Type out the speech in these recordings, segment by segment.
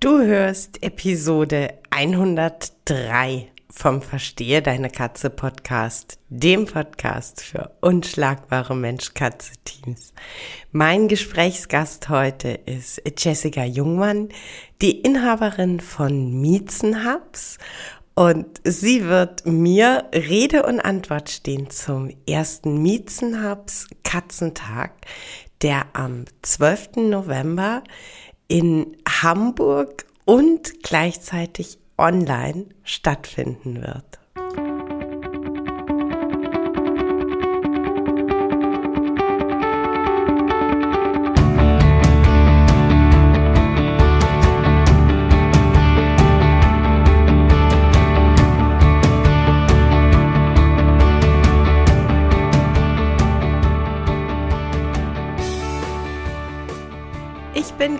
Du hörst Episode 103 vom Verstehe deine Katze Podcast, dem Podcast für unschlagbare Mensch-Katze-Teams. Mein Gesprächsgast heute ist Jessica Jungmann, die Inhaberin von Miezenhubs und sie wird mir Rede und Antwort stehen zum ersten Miezenhubs Katzentag, der am 12. November in Hamburg und gleichzeitig online stattfinden wird.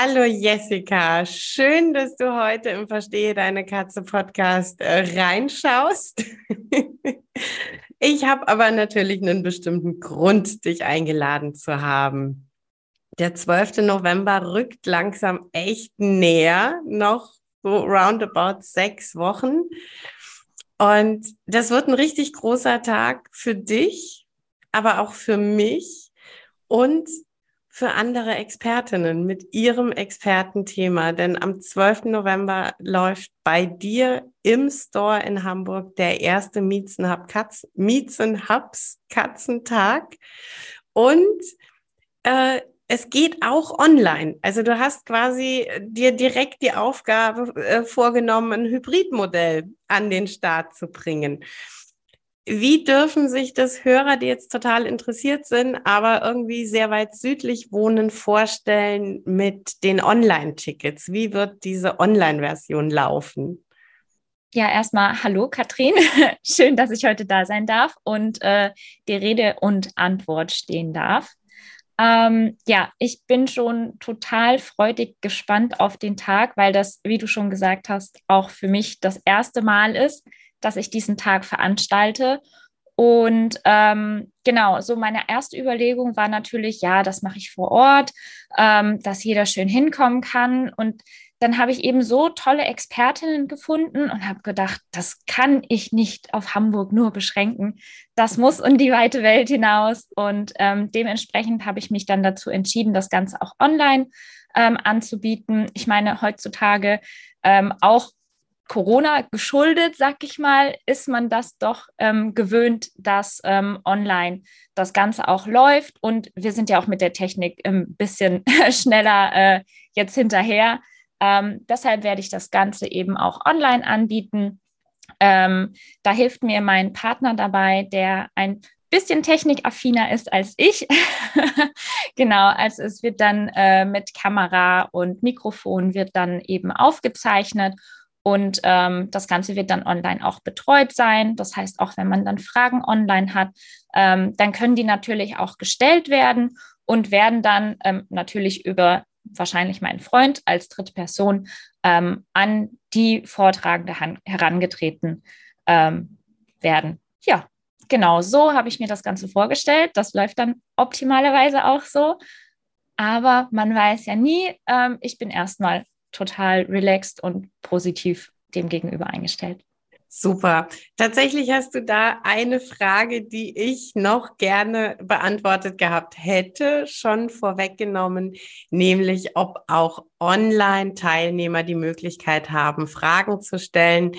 Hallo Jessica, schön, dass du heute im Verstehe deine Katze Podcast äh, reinschaust. ich habe aber natürlich einen bestimmten Grund, dich eingeladen zu haben. Der 12. November rückt langsam echt näher, noch so roundabout sechs Wochen. Und das wird ein richtig großer Tag für dich, aber auch für mich. Und für andere Expertinnen mit ihrem Expertenthema. Denn am 12. November läuft bei dir im Store in Hamburg der erste Miezenhub Katz, Miezenhubs Katzentag. Und äh, es geht auch online. Also du hast quasi dir direkt die Aufgabe äh, vorgenommen, ein Hybridmodell an den Start zu bringen. Wie dürfen sich das Hörer, die jetzt total interessiert sind, aber irgendwie sehr weit südlich wohnen, vorstellen mit den Online-Tickets? Wie wird diese Online-Version laufen? Ja, erstmal hallo Katrin. Schön, dass ich heute da sein darf und äh, die Rede und Antwort stehen darf. Ähm, ja, ich bin schon total freudig gespannt auf den Tag, weil das, wie du schon gesagt hast, auch für mich das erste Mal ist, dass ich diesen Tag veranstalte. Und ähm, genau, so meine erste Überlegung war natürlich, ja, das mache ich vor Ort, ähm, dass jeder schön hinkommen kann. Und dann habe ich eben so tolle Expertinnen gefunden und habe gedacht, das kann ich nicht auf Hamburg nur beschränken. Das muss in die weite Welt hinaus. Und ähm, dementsprechend habe ich mich dann dazu entschieden, das Ganze auch online ähm, anzubieten. Ich meine, heutzutage ähm, auch Corona geschuldet, sag ich mal, ist man das doch ähm, gewöhnt, dass ähm, online das Ganze auch läuft. Und wir sind ja auch mit der Technik ein bisschen schneller äh, jetzt hinterher. Ähm, deshalb werde ich das Ganze eben auch online anbieten. Ähm, da hilft mir mein Partner dabei, der ein bisschen technikaffiner ist als ich. genau, also es wird dann äh, mit Kamera und Mikrofon wird dann eben aufgezeichnet und ähm, das Ganze wird dann online auch betreut sein. Das heißt, auch wenn man dann Fragen online hat, ähm, dann können die natürlich auch gestellt werden und werden dann ähm, natürlich über wahrscheinlich meinen Freund als dritte Person ähm, an die Vortragende herangetreten ähm, werden. Ja, genau so habe ich mir das Ganze vorgestellt. Das läuft dann optimalerweise auch so. Aber man weiß ja nie. Ähm, ich bin erstmal total relaxed und positiv dem gegenüber eingestellt. Super. Tatsächlich hast du da eine Frage, die ich noch gerne beantwortet gehabt hätte, schon vorweggenommen, nämlich ob auch Online-Teilnehmer die Möglichkeit haben, Fragen zu stellen.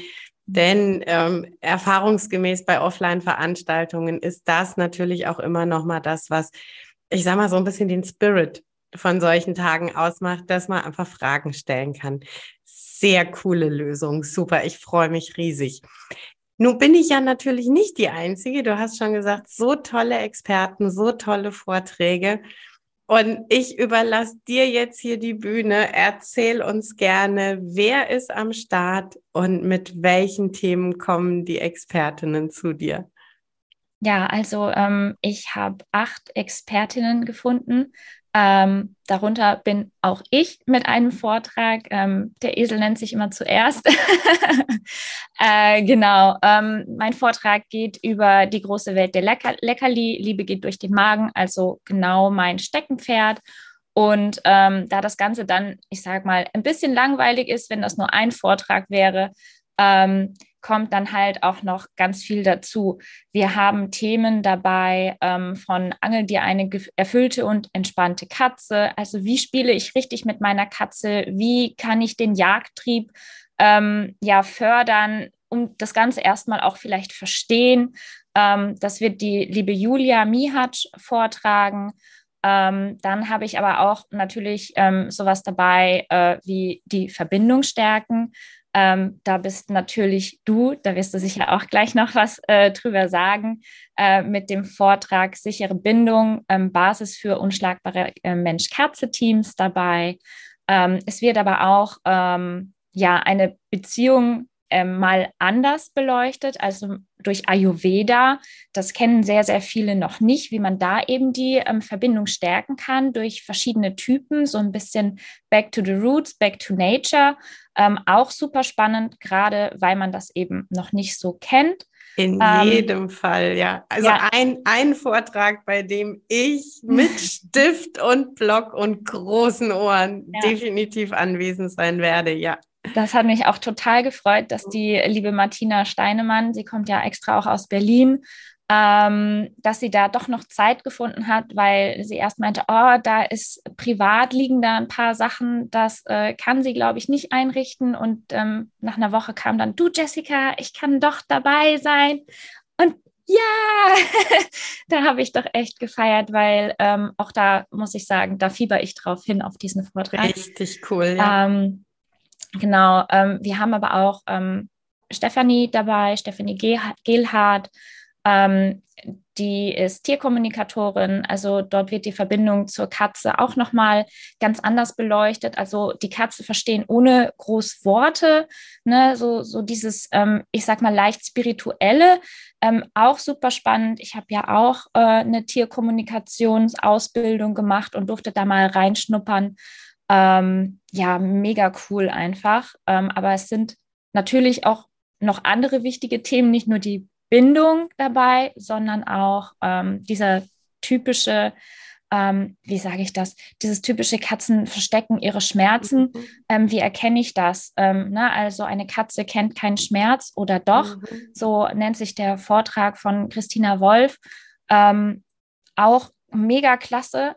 Denn ähm, erfahrungsgemäß bei Offline-Veranstaltungen ist das natürlich auch immer noch mal das, was ich sage mal so ein bisschen den Spirit von solchen Tagen ausmacht, dass man einfach Fragen stellen kann. Sehr coole Lösung. Super. Ich freue mich riesig. Nun bin ich ja natürlich nicht die Einzige. Du hast schon gesagt, so tolle Experten, so tolle Vorträge. Und ich überlasse dir jetzt hier die Bühne. Erzähl uns gerne, wer ist am Start und mit welchen Themen kommen die Expertinnen zu dir? Ja, also ähm, ich habe acht Expertinnen gefunden. Ähm, darunter bin auch ich mit einem Vortrag. Ähm, der Esel nennt sich immer zuerst. äh, genau. Ähm, mein Vortrag geht über die große Welt der Lecker Leckerli. Liebe geht durch den Magen, also genau mein Steckenpferd. Und ähm, da das Ganze dann, ich sage mal, ein bisschen langweilig ist, wenn das nur ein Vortrag wäre, ähm, kommt dann halt auch noch ganz viel dazu. Wir haben Themen dabei ähm, von Angel dir eine erfüllte und entspannte Katze. Also wie spiele ich richtig mit meiner Katze? Wie kann ich den Jagdtrieb ähm, ja fördern, um das Ganze erstmal auch vielleicht verstehen? Ähm, das wird die liebe Julia Mihatsch vortragen. Ähm, dann habe ich aber auch natürlich ähm, sowas dabei äh, wie die Verbindung stärken. Ähm, da bist natürlich du, da wirst du sicher auch gleich noch was äh, drüber sagen, äh, mit dem Vortrag Sichere Bindung, ähm, Basis für unschlagbare äh, Mensch-Katze-Teams dabei. Ähm, es wird aber auch ähm, ja, eine Beziehung ähm, mal anders beleuchtet, also durch Ayurveda. Das kennen sehr, sehr viele noch nicht, wie man da eben die ähm, Verbindung stärken kann durch verschiedene Typen, so ein bisschen Back to the Roots, Back to Nature. Ähm, auch super spannend, gerade weil man das eben noch nicht so kennt. In ähm, jedem Fall, ja. Also ja. Ein, ein Vortrag, bei dem ich mit Stift und Block und großen Ohren ja. definitiv anwesend sein werde, ja. Das hat mich auch total gefreut, dass die liebe Martina Steinemann, sie kommt ja extra auch aus Berlin, ähm, dass sie da doch noch Zeit gefunden hat, weil sie erst meinte, oh, da ist privat liegen da ein paar Sachen, das äh, kann sie, glaube ich, nicht einrichten. Und ähm, nach einer Woche kam dann, du Jessica, ich kann doch dabei sein. Und ja, da habe ich doch echt gefeiert, weil ähm, auch da muss ich sagen, da fieber ich drauf hin auf diesen Vortrag. Richtig cool, ja. Ähm, Genau, ähm, wir haben aber auch ähm, Stefanie dabei, Stefanie Gehlhardt, ähm, die ist Tierkommunikatorin, also dort wird die Verbindung zur Katze auch nochmal ganz anders beleuchtet. Also die Katze verstehen ohne groß Worte, ne? so, so dieses, ähm, ich sag mal, leicht spirituelle, ähm, auch super spannend. Ich habe ja auch äh, eine Tierkommunikationsausbildung gemacht und durfte da mal reinschnuppern. Ähm, ja, mega cool einfach. Ähm, aber es sind natürlich auch noch andere wichtige Themen, nicht nur die Bindung dabei, sondern auch ähm, dieser typische, ähm, wie sage ich das, dieses typische Katzen verstecken ihre Schmerzen. Mhm. Ähm, wie erkenne ich das? Ähm, na, also eine Katze kennt keinen Schmerz oder doch, mhm. so nennt sich der Vortrag von Christina Wolf. Ähm, auch mega klasse.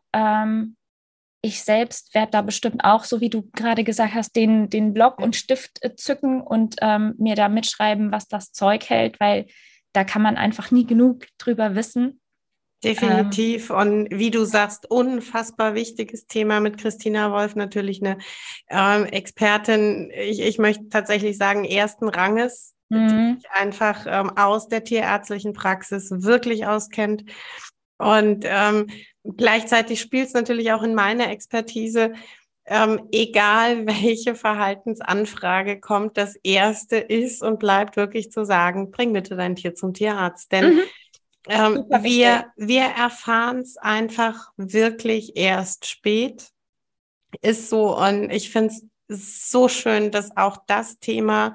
Ich selbst werde da bestimmt auch, so wie du gerade gesagt hast, den, den Block und Stift äh, zücken und ähm, mir da mitschreiben, was das Zeug hält, weil da kann man einfach nie genug drüber wissen. Definitiv. Ähm, und wie du sagst, unfassbar wichtiges Thema mit Christina Wolf, natürlich eine ähm, Expertin, ich, ich möchte tatsächlich sagen, ersten Ranges, die mhm. sich einfach ähm, aus der tierärztlichen Praxis wirklich auskennt. Und ähm, Gleichzeitig spielt es natürlich auch in meiner Expertise, ähm, egal welche Verhaltensanfrage kommt, das erste ist und bleibt wirklich zu sagen, bring bitte dein Tier zum Tierarzt. Denn mhm. ähm, wir, wir erfahren es einfach wirklich erst spät. Ist so. Und ich finde es so schön, dass auch das Thema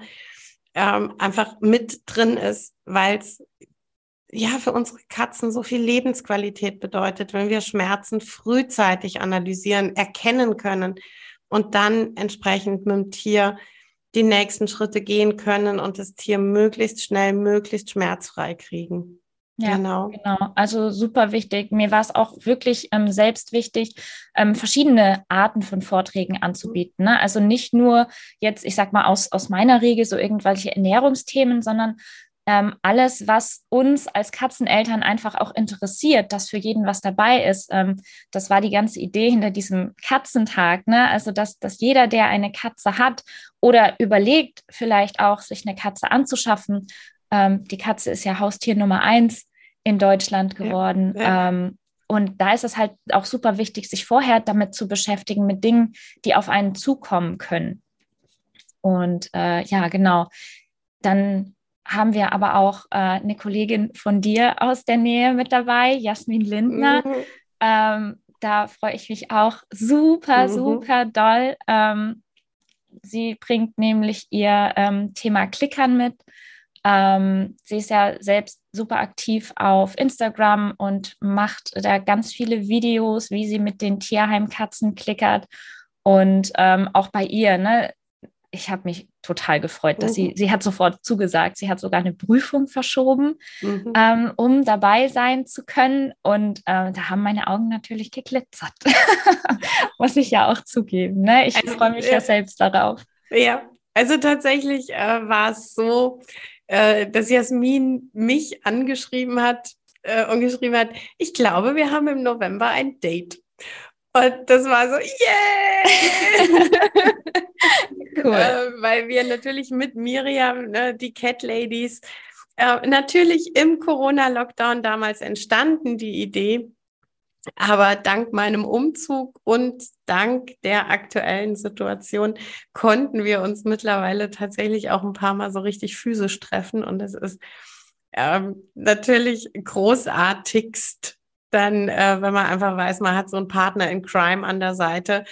ähm, einfach mit drin ist, weil es ja für unsere Katzen so viel Lebensqualität bedeutet, wenn wir Schmerzen frühzeitig analysieren, erkennen können und dann entsprechend mit dem Tier die nächsten Schritte gehen können und das Tier möglichst schnell, möglichst schmerzfrei kriegen. Ja, genau. genau. Also super wichtig. Mir war es auch wirklich ähm, selbst wichtig, ähm, verschiedene Arten von Vorträgen anzubieten. Ne? Also nicht nur jetzt, ich sag mal, aus, aus meiner Regel so irgendwelche Ernährungsthemen, sondern ähm, alles, was uns als Katzeneltern einfach auch interessiert, dass für jeden was dabei ist. Ähm, das war die ganze Idee hinter diesem Katzentag. Ne? Also, dass, dass jeder, der eine Katze hat oder überlegt, vielleicht auch sich eine Katze anzuschaffen, Ähm, die Katze ist ja Haustier Nummer eins in Deutschland geworden. Ja, ja. Ähm, und da ist es halt auch super wichtig, sich vorher damit zu beschäftigen, mit Dingen, die auf einen zukommen können. Und äh, ja, genau. Dann haben wir aber auch äh, eine Kollegin von dir aus der Nähe mit dabei, Jasmin Lindner. Mhm. Ähm, da freue ich mich auch super, mhm. super doll. Ähm, sie bringt nämlich ihr ähm, Thema Klickern mit. Ähm, sie ist ja selbst super aktiv auf Instagram und macht da ganz viele Videos, wie sie mit den Tierheimkatzen klickert. Und ähm, auch bei ihr, ne, ich habe mich total gefreut, dass mhm. sie, sie hat sofort zugesagt, sie hat sogar eine Prüfung verschoben, mhm. ähm, um dabei sein zu können. Und äh, da haben meine Augen natürlich geglitzert, muss ich ja auch zugeben. Ne? Ich also, freue mich ja, ja selbst darauf. Ja, also tatsächlich äh, war es so, äh, dass Jasmin mich angeschrieben hat äh, und geschrieben hat, ich glaube, wir haben im November ein Date. Und das war so, yeah! cool. Äh, weil wir natürlich mit Miriam, ne, die Cat Ladies, äh, natürlich im Corona-Lockdown damals entstanden, die Idee. Aber dank meinem Umzug und dank der aktuellen Situation konnten wir uns mittlerweile tatsächlich auch ein paar Mal so richtig physisch treffen. Und es ist ähm, natürlich großartigst dann, äh, wenn man einfach weiß, man hat so einen Partner in Crime an der Seite,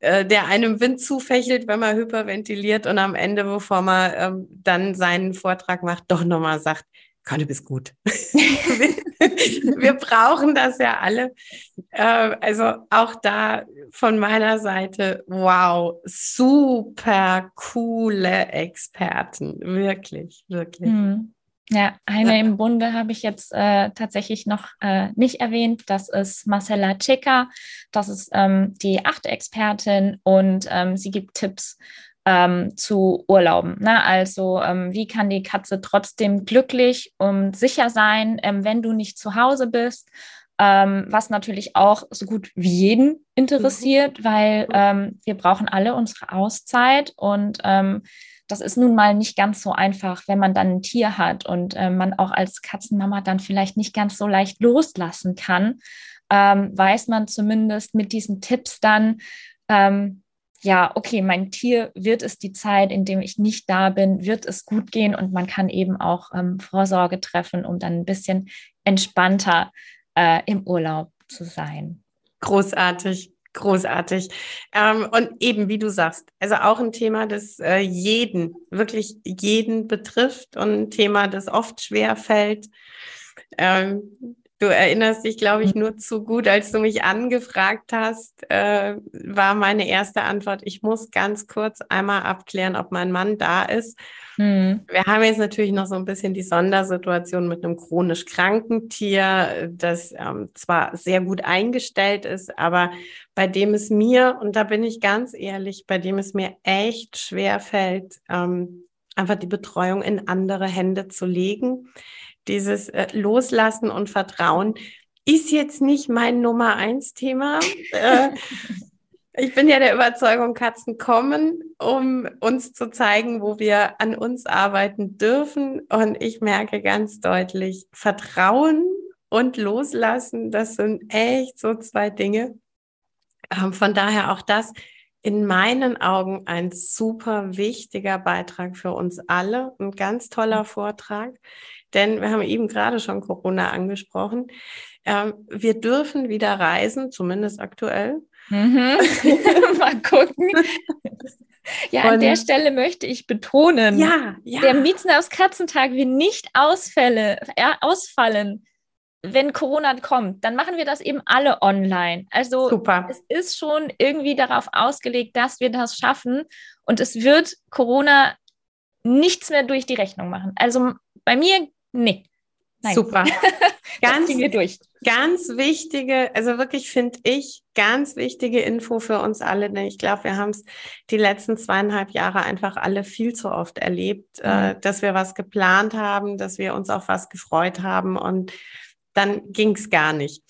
äh, der einem Wind zufächelt, wenn man hyperventiliert und am Ende, bevor man ähm, dann seinen Vortrag macht, doch nochmal sagt, Conny, du bist gut. wir, brauchen das ja alle. Äh, also auch da von meiner Seite, wow, super coole Experten. Wirklich, wirklich. Hm. Ja, eine im Bunde habe ich jetzt äh, tatsächlich noch äh, nicht erwähnt. Das ist Marcella Chica. Das ist ähm, die achte Expertin und ähm, sie gibt Tipps ähm, zu Urlauben. Ne? Also ähm, wie kann die Katze trotzdem glücklich und sicher sein, ähm, wenn du nicht zu Hause bist? Ähm, was natürlich auch so gut wie jeden interessiert, mhm. weil wir brauchen alle unsere Auszeit und das ist nun mal nicht ganz so einfach, wenn man dann ein Tier hat und äh, man auch als Katzenmama dann vielleicht nicht ganz so leicht loslassen kann, ähm, weiß man zumindest mit diesen Tipps dann, ähm, ja, okay, mein Tier wird es die Zeit, in dem ich nicht da bin, wird es gut gehen und man kann eben auch ähm, Vorsorge treffen, um dann ein bisschen entspannter äh, im Urlaub zu sein. Großartig. Großartig. Ähm, und eben, wie du sagst, also auch ein Thema, das äh, jeden, wirklich jeden betrifft und ein Thema, das oft schwer fällt. Ähm, Du erinnerst dich, glaube ich, mhm. nur zu gut, als du mich angefragt hast, äh, war meine erste Antwort, ich muss ganz kurz einmal abklären, ob mein Mann da ist. Mhm. Wir haben jetzt natürlich noch so ein bisschen die Sondersituation mit einem chronisch kranken Tier, das ähm, zwar sehr gut eingestellt ist, aber bei dem es mir, und da bin ich ganz ehrlich, bei dem es mir echt schwer fällt, ähm, einfach die Betreuung in andere Hände zu legen dieses äh, Loslassen und Vertrauen ist jetzt nicht mein Nummer eins Thema. äh, ich bin ja der Überzeugung, Katzen kommen, um uns zu zeigen, wo wir an uns arbeiten dürfen. Und ich merke ganz deutlich, Vertrauen und Loslassen, das sind echt so zwei Dinge. Ähm, von daher auch das in meinen Augen ein super wichtiger Beitrag für uns alle, ein ganz toller Vortrag, denn wir haben eben gerade schon Corona angesprochen. Ähm, wir dürfen wieder reisen, zumindest aktuell. Mhm. Mal gucken. Ja, an der Stelle möchte ich betonen, ja, ja. der Miezen aus Katzentag wird nicht Ausfälle, äh, ausfallen, wenn Corona kommt. Dann machen wir das eben alle online. Also Super. es ist schon irgendwie darauf ausgelegt, dass wir das schaffen. Und es wird Corona nichts mehr durch die Rechnung machen. Also bei mir Nee. Nein. Super. Ganz, durch. ganz wichtige, also wirklich finde ich, ganz wichtige Info für uns alle, denn ich glaube, wir haben es die letzten zweieinhalb Jahre einfach alle viel zu oft erlebt, äh, mhm. äh, dass wir was geplant haben, dass wir uns auf was gefreut haben und dann ging es gar nicht.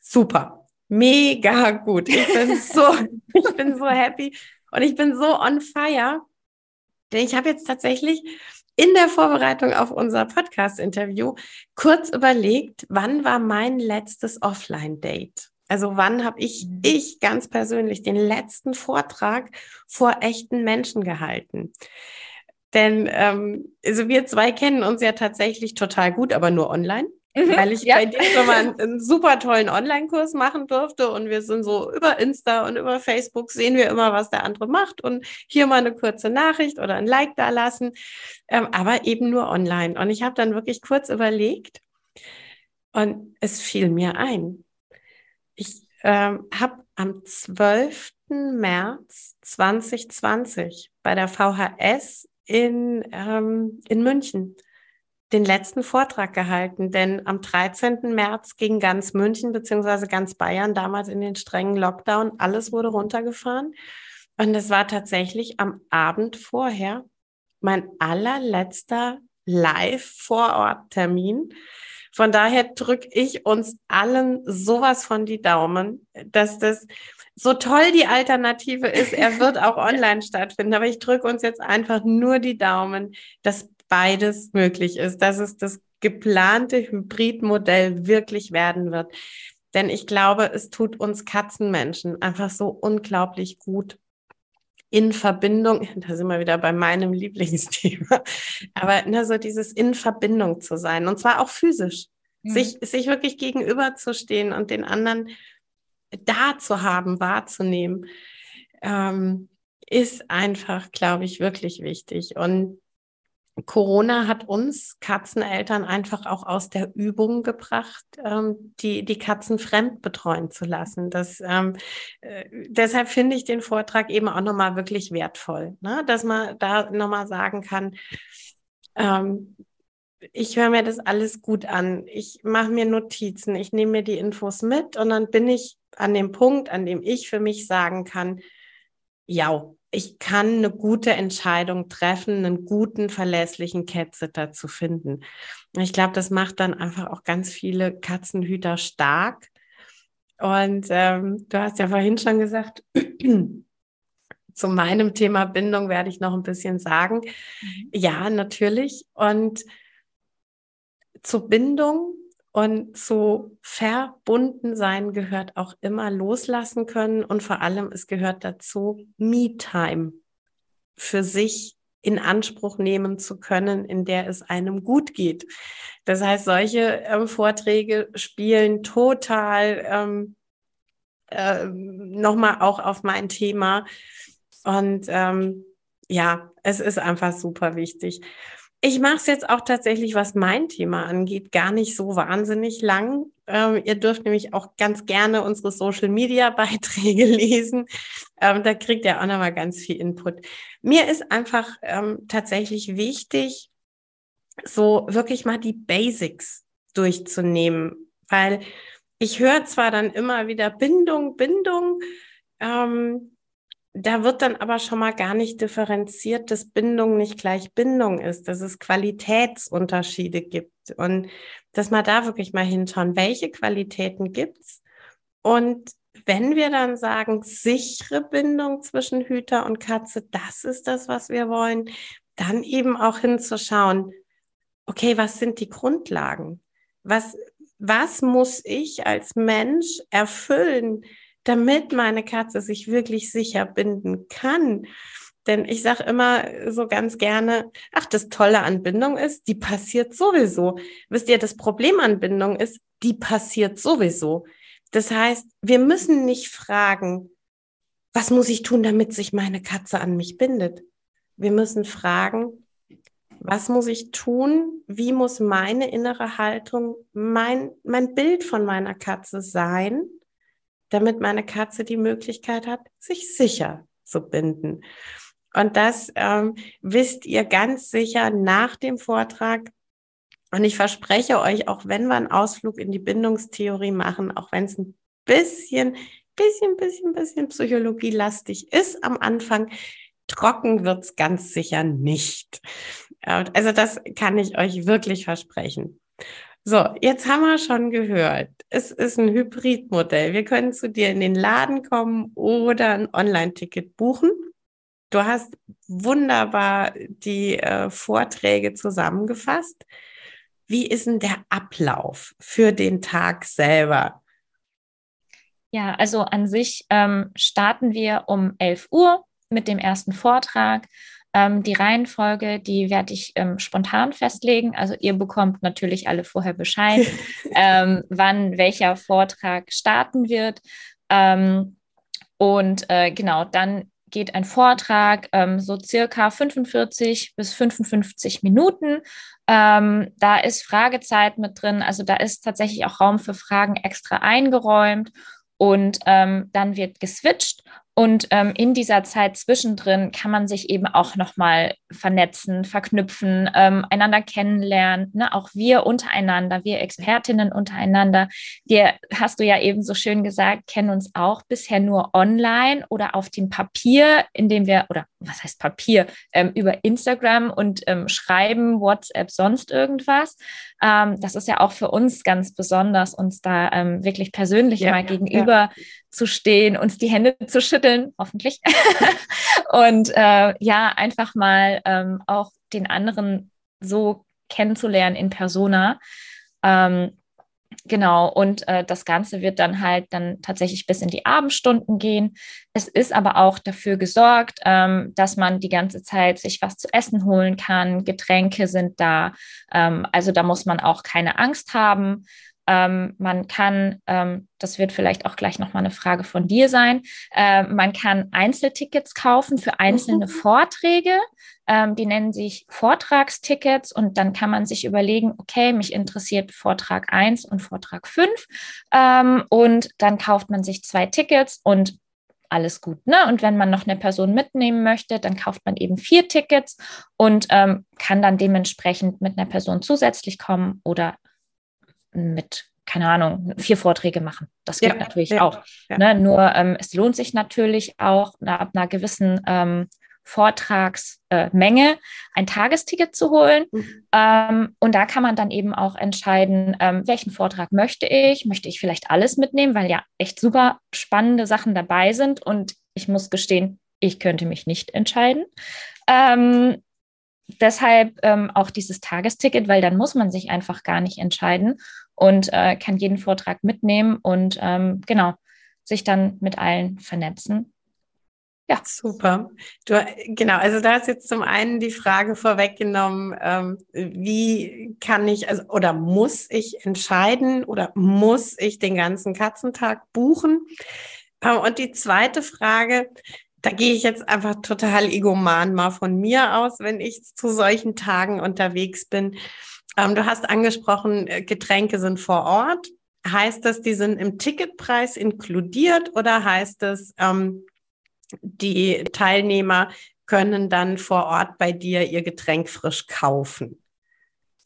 Super. Mega gut. Ich bin so, ich bin so happy und ich bin so on fire. Denn ich habe jetzt tatsächlich in der Vorbereitung auf unser Podcast-Interview kurz überlegt, wann war mein letztes Offline-Date? Also wann habe ich, mhm. ich ganz persönlich, den letzten Vortrag vor echten Menschen gehalten? Denn ähm, also wir zwei kennen uns ja tatsächlich total gut, aber nur online. Mhm, weil ich ja. bei dir schon mal einen, einen super tollen Online-Kurs machen durfte und wir sind so über Insta und über Facebook sehen wir immer, was der andere macht und hier mal eine kurze Nachricht oder ein Like da lassen, ähm, aber eben nur online. Und ich habe dann wirklich kurz überlegt und es fiel mir ein. Ich ähm, habe am 12. März 2020 bei der VHS in, ähm, in München den letzten Vortrag gehalten, denn am 13. März ging ganz München beziehungsweise ganz Bayern damals in den strengen Lockdown. Alles wurde runtergefahren. Und es war tatsächlich am Abend vorher mein allerletzter Live-Vorort-Termin. Von daher drücke ich uns allen sowas von die Daumen, dass das so toll die Alternative ist. Er wird auch online stattfinden, aber ich drücke uns jetzt einfach nur die Daumen, dass beides möglich ist, dass es das geplante Hybridmodell wirklich werden wird. Denn ich glaube, es tut uns Katzenmenschen einfach so unglaublich gut in Verbindung, da sind wir wieder bei meinem Lieblingsthema, aber ne, so dieses in Verbindung zu sein und zwar auch physisch, mhm. sich, sich wirklich gegenüberzustehen und den anderen da zu haben, wahrzunehmen, ähm, ist einfach, glaube ich, wirklich wichtig. Und Corona hat uns Katzeneltern einfach auch aus der Übung gebracht, ähm, die, die Katzen fremd betreuen zu lassen. Das, ähm, äh, deshalb finde ich den Vortrag eben auch nochmal wirklich wertvoll, ne? dass man da nochmal sagen kann, ähm, ich höre mir das alles gut an, ich mache mir Notizen, ich nehme mir die Infos mit und dann bin ich an dem Punkt, an dem ich für mich sagen kann, ja, ich kann eine gute Entscheidung treffen, einen guten, verlässlichen Catsitter zu finden. Ich glaube, das macht dann einfach auch ganz viele Katzenhüter stark. Und ähm, du hast ja vorhin schon gesagt, zu meinem Thema Bindung werde ich noch ein bisschen sagen. Mhm. Ja, natürlich. Und zur Bindung und zu verbunden sein gehört auch immer loslassen können und vor allem es gehört dazu, Me-Time für sich in Anspruch nehmen zu können, in der es einem gut geht. Das heißt, solche ähm, Vorträge spielen total ähm, äh, nochmal auch auf mein Thema. Und ähm, ja, es ist einfach super wichtig. Ich mache es jetzt auch tatsächlich, was mein Thema angeht, gar nicht so wahnsinnig lang. Ähm, ihr dürft nämlich auch ganz gerne unsere Social-Media-Beiträge lesen. Ähm, da kriegt ihr auch nochmal ganz viel Input. Mir ist einfach ähm, tatsächlich wichtig, so wirklich mal die Basics durchzunehmen, weil ich höre zwar dann immer wieder Bindung, Bindung, ähm, da wird dann aber schon mal gar nicht differenziert, dass Bindung nicht gleich Bindung ist, dass es Qualitätsunterschiede gibt und dass man da wirklich mal hinschauen, welche Qualitäten gibt's und wenn wir dann sagen, sichere Bindung zwischen Hüter und Katze, das ist das, was wir wollen, dann eben auch hinzuschauen, okay, was sind die Grundlagen? Was, was muss ich als Mensch erfüllen, damit meine Katze sich wirklich sicher binden kann. Denn ich sage immer so ganz gerne, ach, das Tolle an Bindung ist, die passiert sowieso. Wisst ihr, das Problem an Bindung ist, die passiert sowieso. Das heißt, wir müssen nicht fragen, was muss ich tun, damit sich meine Katze an mich bindet? Wir müssen fragen, was muss ich tun? Wie muss meine innere Haltung, mein, mein Bild von meiner Katze sein? Damit meine Katze die Möglichkeit hat, sich sicher zu binden. Und das ähm, wisst ihr ganz sicher nach dem Vortrag. Und ich verspreche euch, auch wenn wir einen Ausflug in die Bindungstheorie machen, auch wenn es ein bisschen, bisschen, bisschen, bisschen psychologielastig ist am Anfang, trocken wird's ganz sicher nicht. Also das kann ich euch wirklich versprechen. So, jetzt haben wir schon gehört, es ist ein Hybridmodell. Wir können zu dir in den Laden kommen oder ein Online-Ticket buchen. Du hast wunderbar die äh, Vorträge zusammengefasst. Wie ist denn der Ablauf für den Tag selber? Ja, also an sich ähm, starten wir um 11 Uhr mit dem ersten Vortrag. Ähm, die Reihenfolge, die werde ich ähm, spontan festlegen. Also ihr bekommt natürlich alle vorher Bescheid, ähm, wann welcher Vortrag starten wird. Ähm, und äh, genau, dann geht ein Vortrag ähm, so circa 45 bis 55 Minuten. Ähm, da ist Fragezeit mit drin, also da ist tatsächlich auch Raum für Fragen extra eingeräumt und ähm, dann wird geswitcht und ähm, in dieser Zeit zwischendrin kann man sich eben auch nochmal vernetzen, verknüpfen, ähm, einander kennenlernen. Ne? Auch wir untereinander, wir Expertinnen untereinander. Wir, hast du ja eben so schön gesagt, kennen uns auch bisher nur online oder auf dem Papier, indem wir, oder was heißt Papier, ähm, über Instagram und ähm, Schreiben, WhatsApp, sonst irgendwas. Ähm, das ist ja auch für uns ganz besonders, uns da ähm, wirklich persönlich ja, mal gegenüber ja zu stehen, uns die Hände zu schütteln, hoffentlich. und äh, ja, einfach mal ähm, auch den anderen so kennenzulernen in persona. Ähm, Genau, und äh, das Ganze wird dann halt dann tatsächlich bis in die Abendstunden gehen. Es ist aber auch dafür gesorgt, ähm, dass man die ganze Zeit sich was zu essen holen kann. Getränke sind da. Ähm, also da muss man auch keine Angst haben. Ähm, man kann, ähm, das wird vielleicht auch gleich nochmal eine Frage von dir sein, äh, man kann Einzeltickets kaufen für einzelne mhm. Vorträge. Ähm, die nennen sich Vortragstickets und dann kann man sich überlegen, okay, mich interessiert Vortrag 1 und Vortrag 5 ähm, und dann kauft man sich zwei Tickets und alles gut. Ne? Und wenn man noch eine Person mitnehmen möchte, dann kauft man eben vier Tickets und ähm, kann dann dementsprechend mit einer Person zusätzlich kommen oder mit keine Ahnung, vier Vorträge machen. Das geht ja, natürlich ja, auch. Ja. Ne? Nur ähm, es lohnt sich natürlich auch ab einer gewissen ähm, Vortragsmenge äh, ein Tagesticket zu holen. Mhm. Ähm, und da kann man dann eben auch entscheiden, ähm, welchen Vortrag möchte ich. Möchte ich vielleicht alles mitnehmen, weil ja echt super spannende Sachen dabei sind. Und ich muss gestehen, ich könnte mich nicht entscheiden. Ähm, deshalb ähm, auch dieses Tagesticket, weil dann muss man sich einfach gar nicht entscheiden und äh, kann jeden Vortrag mitnehmen und ähm, genau sich dann mit allen vernetzen. Ja, super. Du, genau, also da ist jetzt zum einen die Frage vorweggenommen, ähm, wie kann ich, also oder muss ich entscheiden oder muss ich den ganzen Katzentag buchen? Ähm, und die zweite Frage, da gehe ich jetzt einfach total egoman mal von mir aus, wenn ich zu solchen Tagen unterwegs bin. Ähm, du hast angesprochen, äh, Getränke sind vor Ort. Heißt das, die sind im Ticketpreis inkludiert oder heißt das, ähm, die Teilnehmer können dann vor Ort bei dir ihr Getränk frisch kaufen?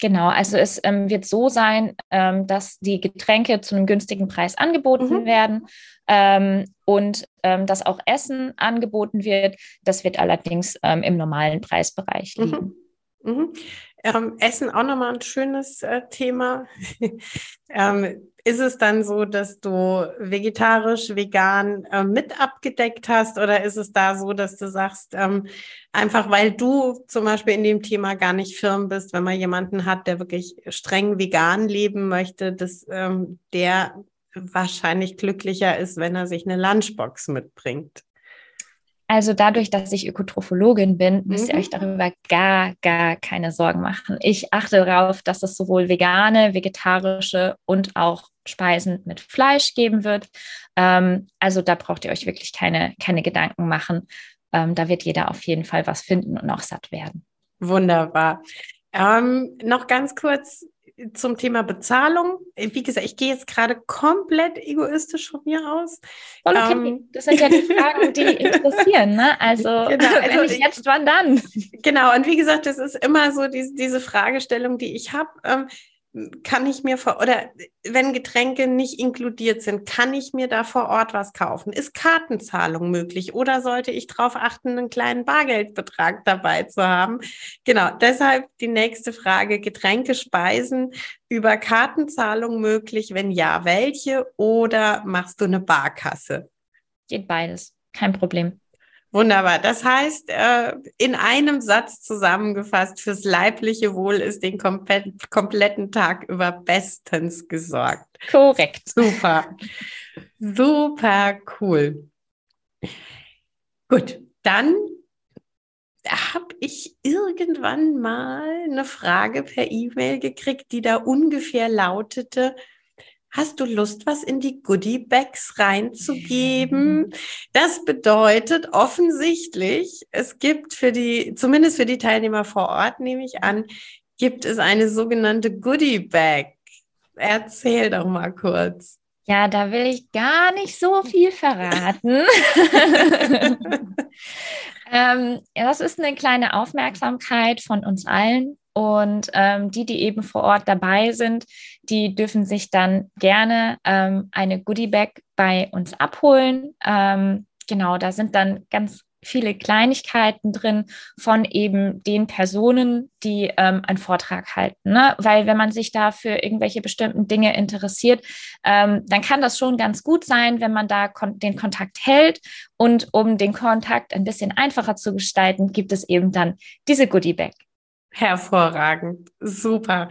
Genau, also es ähm, wird so sein, ähm, dass die Getränke zu einem günstigen Preis angeboten mhm. werden ähm, und ähm, dass auch Essen angeboten wird. Das wird allerdings ähm, im normalen Preisbereich mhm. liegen. Mhm. Mhm. Ähm, Essen auch nochmal ein schönes äh, Thema. ähm, ist es dann so, dass du vegetarisch, vegan äh, mit abgedeckt hast oder ist es da so, dass du sagst, ähm, einfach weil du zum Beispiel in dem Thema gar nicht firm bist, wenn man jemanden hat, der wirklich streng vegan leben möchte, dass ähm, der wahrscheinlich glücklicher ist, wenn er sich eine Lunchbox mitbringt? Also dadurch, dass ich Ökotrophologin bin, müsst ihr mhm. euch darüber gar, gar keine Sorgen machen. Ich achte darauf, dass es sowohl vegane, vegetarische und auch Speisen mit Fleisch geben wird. Ähm, also da braucht ihr euch wirklich keine, keine Gedanken machen. Ähm, da wird jeder auf jeden Fall was finden und auch satt werden. Wunderbar. Ähm, noch ganz kurz zum Thema Bezahlung. Wie gesagt, ich gehe jetzt gerade komplett egoistisch von mir aus. Voll okay. Ähm, das sind ja die Fragen, die interessieren. Ne? Also, genau, also wenn ich jetzt, wann dann? Genau, und wie gesagt, das ist immer so diese, diese Fragestellung, die ich habe. Ähm, kann ich mir vor, oder wenn Getränke nicht inkludiert sind, kann ich mir da vor Ort was kaufen? Ist Kartenzahlung möglich oder sollte ich darauf achten, einen kleinen Bargeldbetrag dabei zu haben? Genau, deshalb die nächste Frage, Getränke, Speisen über Kartenzahlung möglich? Wenn ja, welche? Oder machst du eine Barkasse? Geht beides, kein Problem. Wunderbar. Das heißt, äh, in einem Satz zusammengefasst, fürs leibliche Wohl ist den kompletten Tag über bestens gesorgt. Korrekt. Super. Super cool. Gut, dann habe ich irgendwann mal eine Frage per E-Mail gekriegt, die da ungefähr lautete, Hast du Lust, was in die Goodie-Bags reinzugeben? Das bedeutet offensichtlich, es gibt für die, zumindest für die Teilnehmer vor Ort, nehme ich an, gibt es eine sogenannte Goodie-Bag. Erzähl doch mal kurz. Ja, da will ich gar nicht so viel verraten. ähm, das ist eine kleine Aufmerksamkeit von uns allen und ähm, die, die eben vor Ort dabei sind, die dürfen sich dann gerne ähm, eine Goodie-Bag bei uns abholen. Ähm, genau, da sind dann ganz viele Kleinigkeiten drin von eben den Personen, die ähm, einen Vortrag halten. Ne? Weil wenn man sich da für irgendwelche bestimmten Dinge interessiert, ähm, dann kann das schon ganz gut sein, wenn man da kon den Kontakt hält. Und um den Kontakt ein bisschen einfacher zu gestalten, gibt es eben dann diese Goodie Bag. Hervorragend. Super.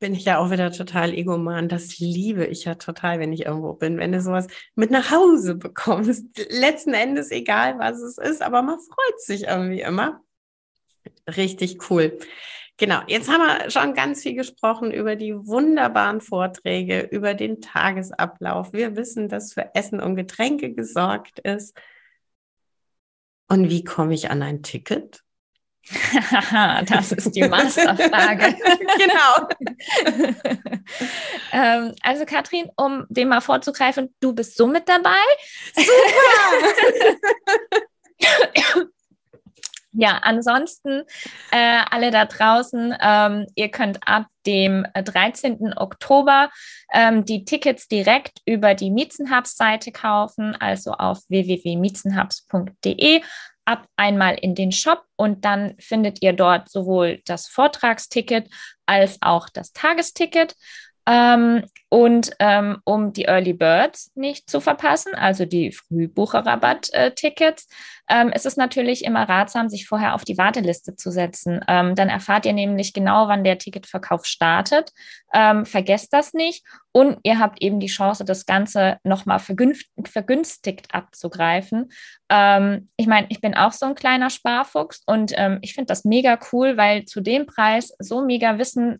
Bin ich ja auch wieder total egoman. Das liebe ich ja total, wenn ich irgendwo bin, wenn du sowas mit nach Hause bekommst. Letzten Endes egal, was es ist, aber man freut sich irgendwie immer. Richtig cool. Genau, jetzt haben wir schon ganz viel gesprochen über die wunderbaren Vorträge, über den Tagesablauf. Wir wissen, dass für Essen und Getränke gesorgt ist. Und wie komme ich an ein Ticket? das ist die Masterfrage. genau. ähm, also Katrin, um dem mal vorzugreifen, du bist so mit dabei. Super! ja, ansonsten äh, alle da draußen, ähm, ihr könnt ab dem 13. Oktober ähm, die Tickets direkt über die Miezenhubs-Seite kaufen, also auf www.miezenhubs.de ab einmal in den Shop und dann findet ihr dort sowohl das Vortragsticket als auch das Tagesticket. Ähm, und ähm, um die Early Birds nicht zu verpassen, also die Frühbucherrabatt-Tickets, ähm, ist es natürlich immer ratsam, sich vorher auf die Warteliste zu setzen. Ähm, dann erfahrt ihr nämlich genau, wann der Ticketverkauf startet. Ähm, vergesst das nicht. Und ihr habt eben die Chance, das Ganze nochmal vergünstigt abzugreifen. Ähm, ich meine, ich bin auch so ein kleiner Sparfuchs und ich finde das mega cool, weil zu dem Preis so mega Wissen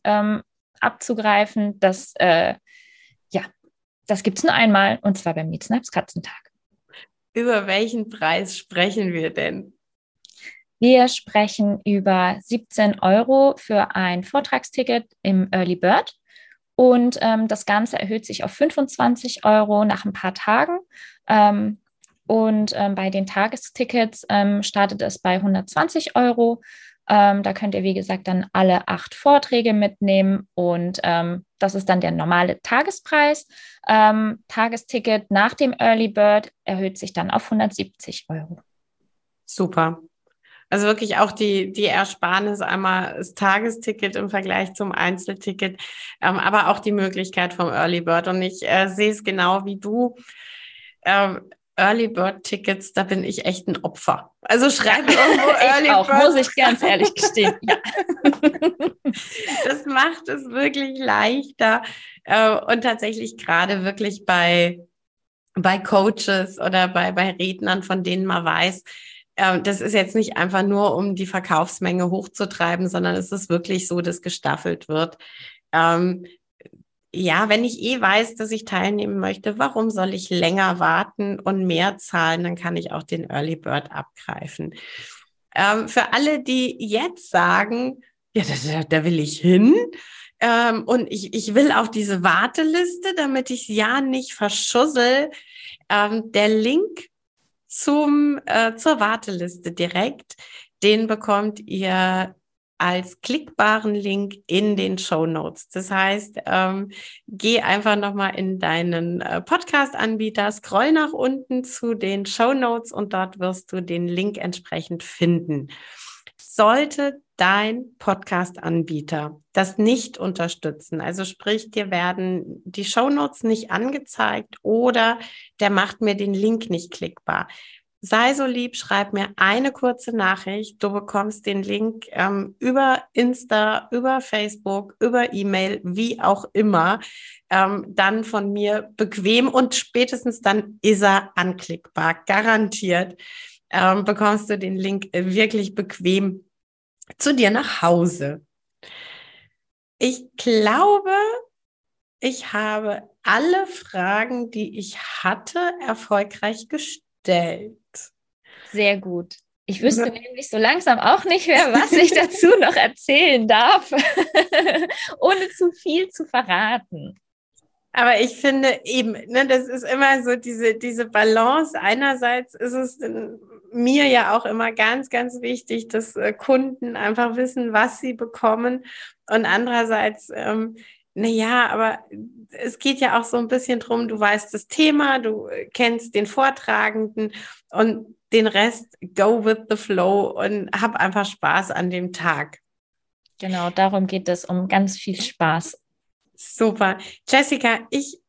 abzugreifen, das, äh, ja, das gibt es nur einmal und zwar beim Meetsnaps Katzentag. Über welchen Preis sprechen wir denn? Wir sprechen über 17 Euro für ein Vortragsticket im Early Bird. Und ähm, das Ganze erhöht sich auf 25 Euro nach ein paar Tagen. Ähm, und ähm, bei den Tagestickets ähm, startet es bei 120 Euro. Ähm, da könnt ihr, wie gesagt, dann alle acht Vorträge mitnehmen und ähm, das ist dann der normale Tagespreis. Ähm, Tagesticket nach dem Early Bird erhöht sich dann auf 170 Euro. Super. Also wirklich auch die, die Ersparnis, einmal das Tagesticket im Vergleich zum Einzelticket, ähm, aber auch die Möglichkeit vom Early Bird. Und ich äh, sehe es genau wie du. Ähm, Early Bird Tickets, da bin ich echt ein Opfer. Also schreibe irgendwo Early auch, Bird. Muss ich ganz ehrlich gestehen. Ja. das macht es wirklich leichter äh, und tatsächlich gerade wirklich bei bei Coaches oder bei bei Rednern, von denen man weiß, äh, das ist jetzt nicht einfach nur, um die Verkaufsmenge hochzutreiben, sondern es ist wirklich so, dass gestaffelt wird. Ähm, ja, wenn ich eh weiß, dass ich teilnehmen möchte, warum soll ich länger warten und mehr zahlen? Dann kann ich auch den Early Bird abgreifen. Ähm, für alle, die jetzt sagen, ja, da, da will ich hin. Ähm, und ich, ich will auf diese Warteliste, damit ich ja nicht verschussel. Ähm, der Link zum, äh, zur Warteliste direkt, den bekommt ihr als klickbaren Link in den Show Notes. Das heißt, ähm, geh einfach nochmal in deinen äh, Podcast-Anbieter, scroll nach unten zu den Show Notes und dort wirst du den Link entsprechend finden. Sollte dein Podcast-Anbieter das nicht unterstützen, also sprich, dir werden die Show Notes nicht angezeigt oder der macht mir den Link nicht klickbar, sei so lieb, schreib mir eine kurze Nachricht. Du bekommst den Link ähm, über Insta, über Facebook, über E-Mail, wie auch immer, ähm, dann von mir bequem und spätestens dann ist er anklickbar, garantiert. Ähm, bekommst du den Link wirklich bequem zu dir nach Hause. Ich glaube, ich habe alle Fragen, die ich hatte, erfolgreich gestellt. Sehr gut. Ich wüsste ja. nämlich so langsam auch nicht mehr, was ich dazu noch erzählen darf, ohne zu viel zu verraten. Aber ich finde eben, ne, das ist immer so diese, diese Balance. Einerseits ist es mir ja auch immer ganz, ganz wichtig, dass äh, Kunden einfach wissen, was sie bekommen. Und andererseits, ähm, naja, aber es geht ja auch so ein bisschen drum, du weißt das Thema, du äh, kennst den Vortragenden und den Rest go with the flow und hab einfach Spaß an dem Tag. Genau, darum geht es, um ganz viel Spaß. Super. Jessica, ich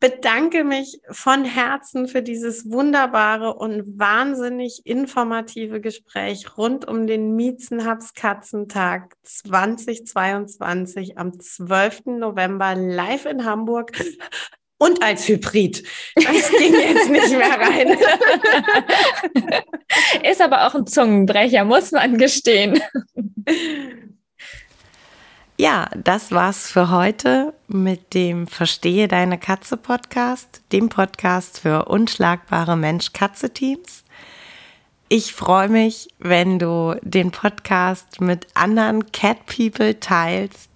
bedanke mich von Herzen für dieses wunderbare und wahnsinnig informative Gespräch rund um den Miezenhubs Katzentag 2022 am 12. November live in Hamburg und als Hybrid. Das ging jetzt nicht mehr rein. Ist aber auch ein Zungenbrecher, muss man gestehen. Ja, das war's für heute mit dem Verstehe deine Katze Podcast, dem Podcast für unschlagbare Mensch-Katze-Teams. Ich freue mich, wenn du den Podcast mit anderen Cat People teilst,